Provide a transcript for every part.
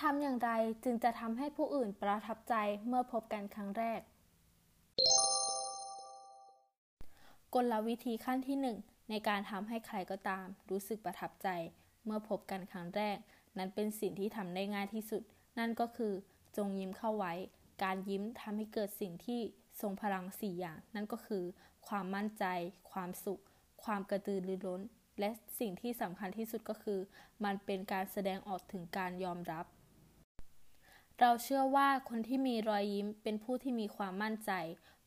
ทำอย่างไรจึงจะทำให้ผู้อื่นประทับใจเมื่อพบกันครั้งแรก กลวิธีขั้นที่ 1 ในการทำให้ใครก็ตาม รู้สึกประทับใจเมื่อพบกันครั้งแรก นั้นเป็นสิ่งที่ทำได้ง่ายที่สุด นั่นก็คือ จงยิ้มเข้าไว้ การยิ้มทำให้เกิดสิ่งที่ทรงพลังสี่อย่าง นั่นก็คือ ความมั่นใจ ความสุข ความกระตือรือร้น และสิ่งที่สำคัญที่สุดก็คือ มันเป็นการแสดงออกถึงการยอมรับ เราเชื่อว่าคนที่มีรอยยิ้มเป็นผู้ที่มีความมั่นใจ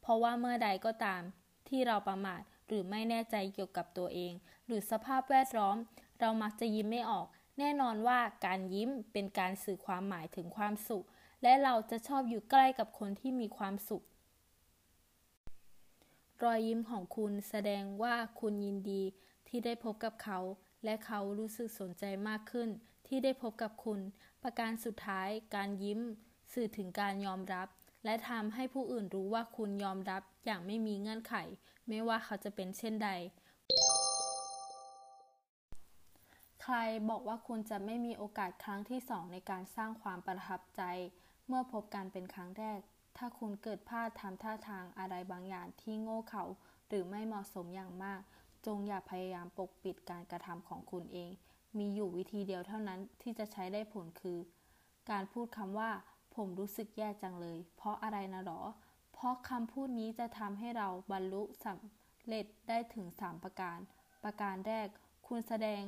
เพราะว่าเมื่อใดก็ตาม ที่เราประมาทหรือไม่แน่ใจเกี่ยวกับตัวเอง หรือสภาพแวดล้อม เรามักจะยิ้มไม่ออก แน่นอนว่าการยิ้มเป็นการสื่อความหมายถึงความสุข และเราจะชอบอยู่ใกล้กับคนที่มีความสุข รอยยิ้มของคุณแสดงว่าคุณยินดีที่ได้พบกับเขา และเขารู้สึกสนใจมากขึ้น ที่ได้พบกับคุณ ประการสุดท้าย การยิ้ม สื่อถึงการยอมรับ และทำให้ผู้อื่นรู้ว่าคุณยอมรับอย่างไม่มีเงื่อนไข ไม่ว่าเขาจะเป็นเช่นใด ใครบอกว่าคุณจะไม่มีโอกาสครั้งที่สองในการสร้างความประทับใจ เมื่อพบกันเป็นครั้งแรก ถ้าคุณเกิดพลาดทำท่าทางอะไรบางอย่างที่โง่เขาหรือไม่เหมาะสมอย่างมาก จงอย่าพยายามปกปิดการกระทำของคุณเอง มีอยู่วิธีเดียวเท่านั้นที่จะใช้ได้ผลคือ การพูดคำว่า ผมรู้สึกแย่จังเลย เพราะอะไรนะหรอ เพราะคำพูดนี้จะทำให้เราบรรลุสำเร็จได้ถึง 3 ประการ ประการแรก คุณแสดง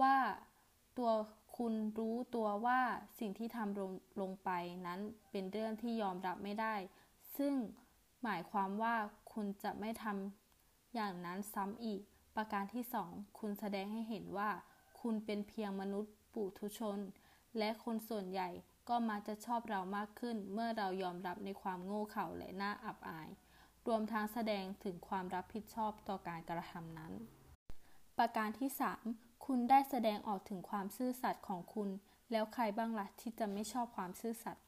ว่าตัวคุณรู้ตัวว่าสิ่งที่ทำลงลงไปนั้นเป็นเรื่องที่ยอมรับไม่ได้ ซึ่งหมายความว่าคุณจะไม่ทำอย่างนั้นซ้ำอีก ประการที่สองคุณแสดงให้เห็นว่า คุณเป็นเพียงมนุษย์ปุถุชน และคนส่วนใหญ่ก็มาจะชอบเรามากขึ้น เมื่อเรายอมรับในความโง่เขลาและน่าอับอาย รวมทั้งแสดงถึงความรับผิดชอบต่อการกระทำนั้น ประการที่ 3 คุณได้แสดงออกถึงความซื่อสัตย์ของคุณ แล้วใครบ้างละ่ะที่จะไม่ชอบความซื่อสัตย์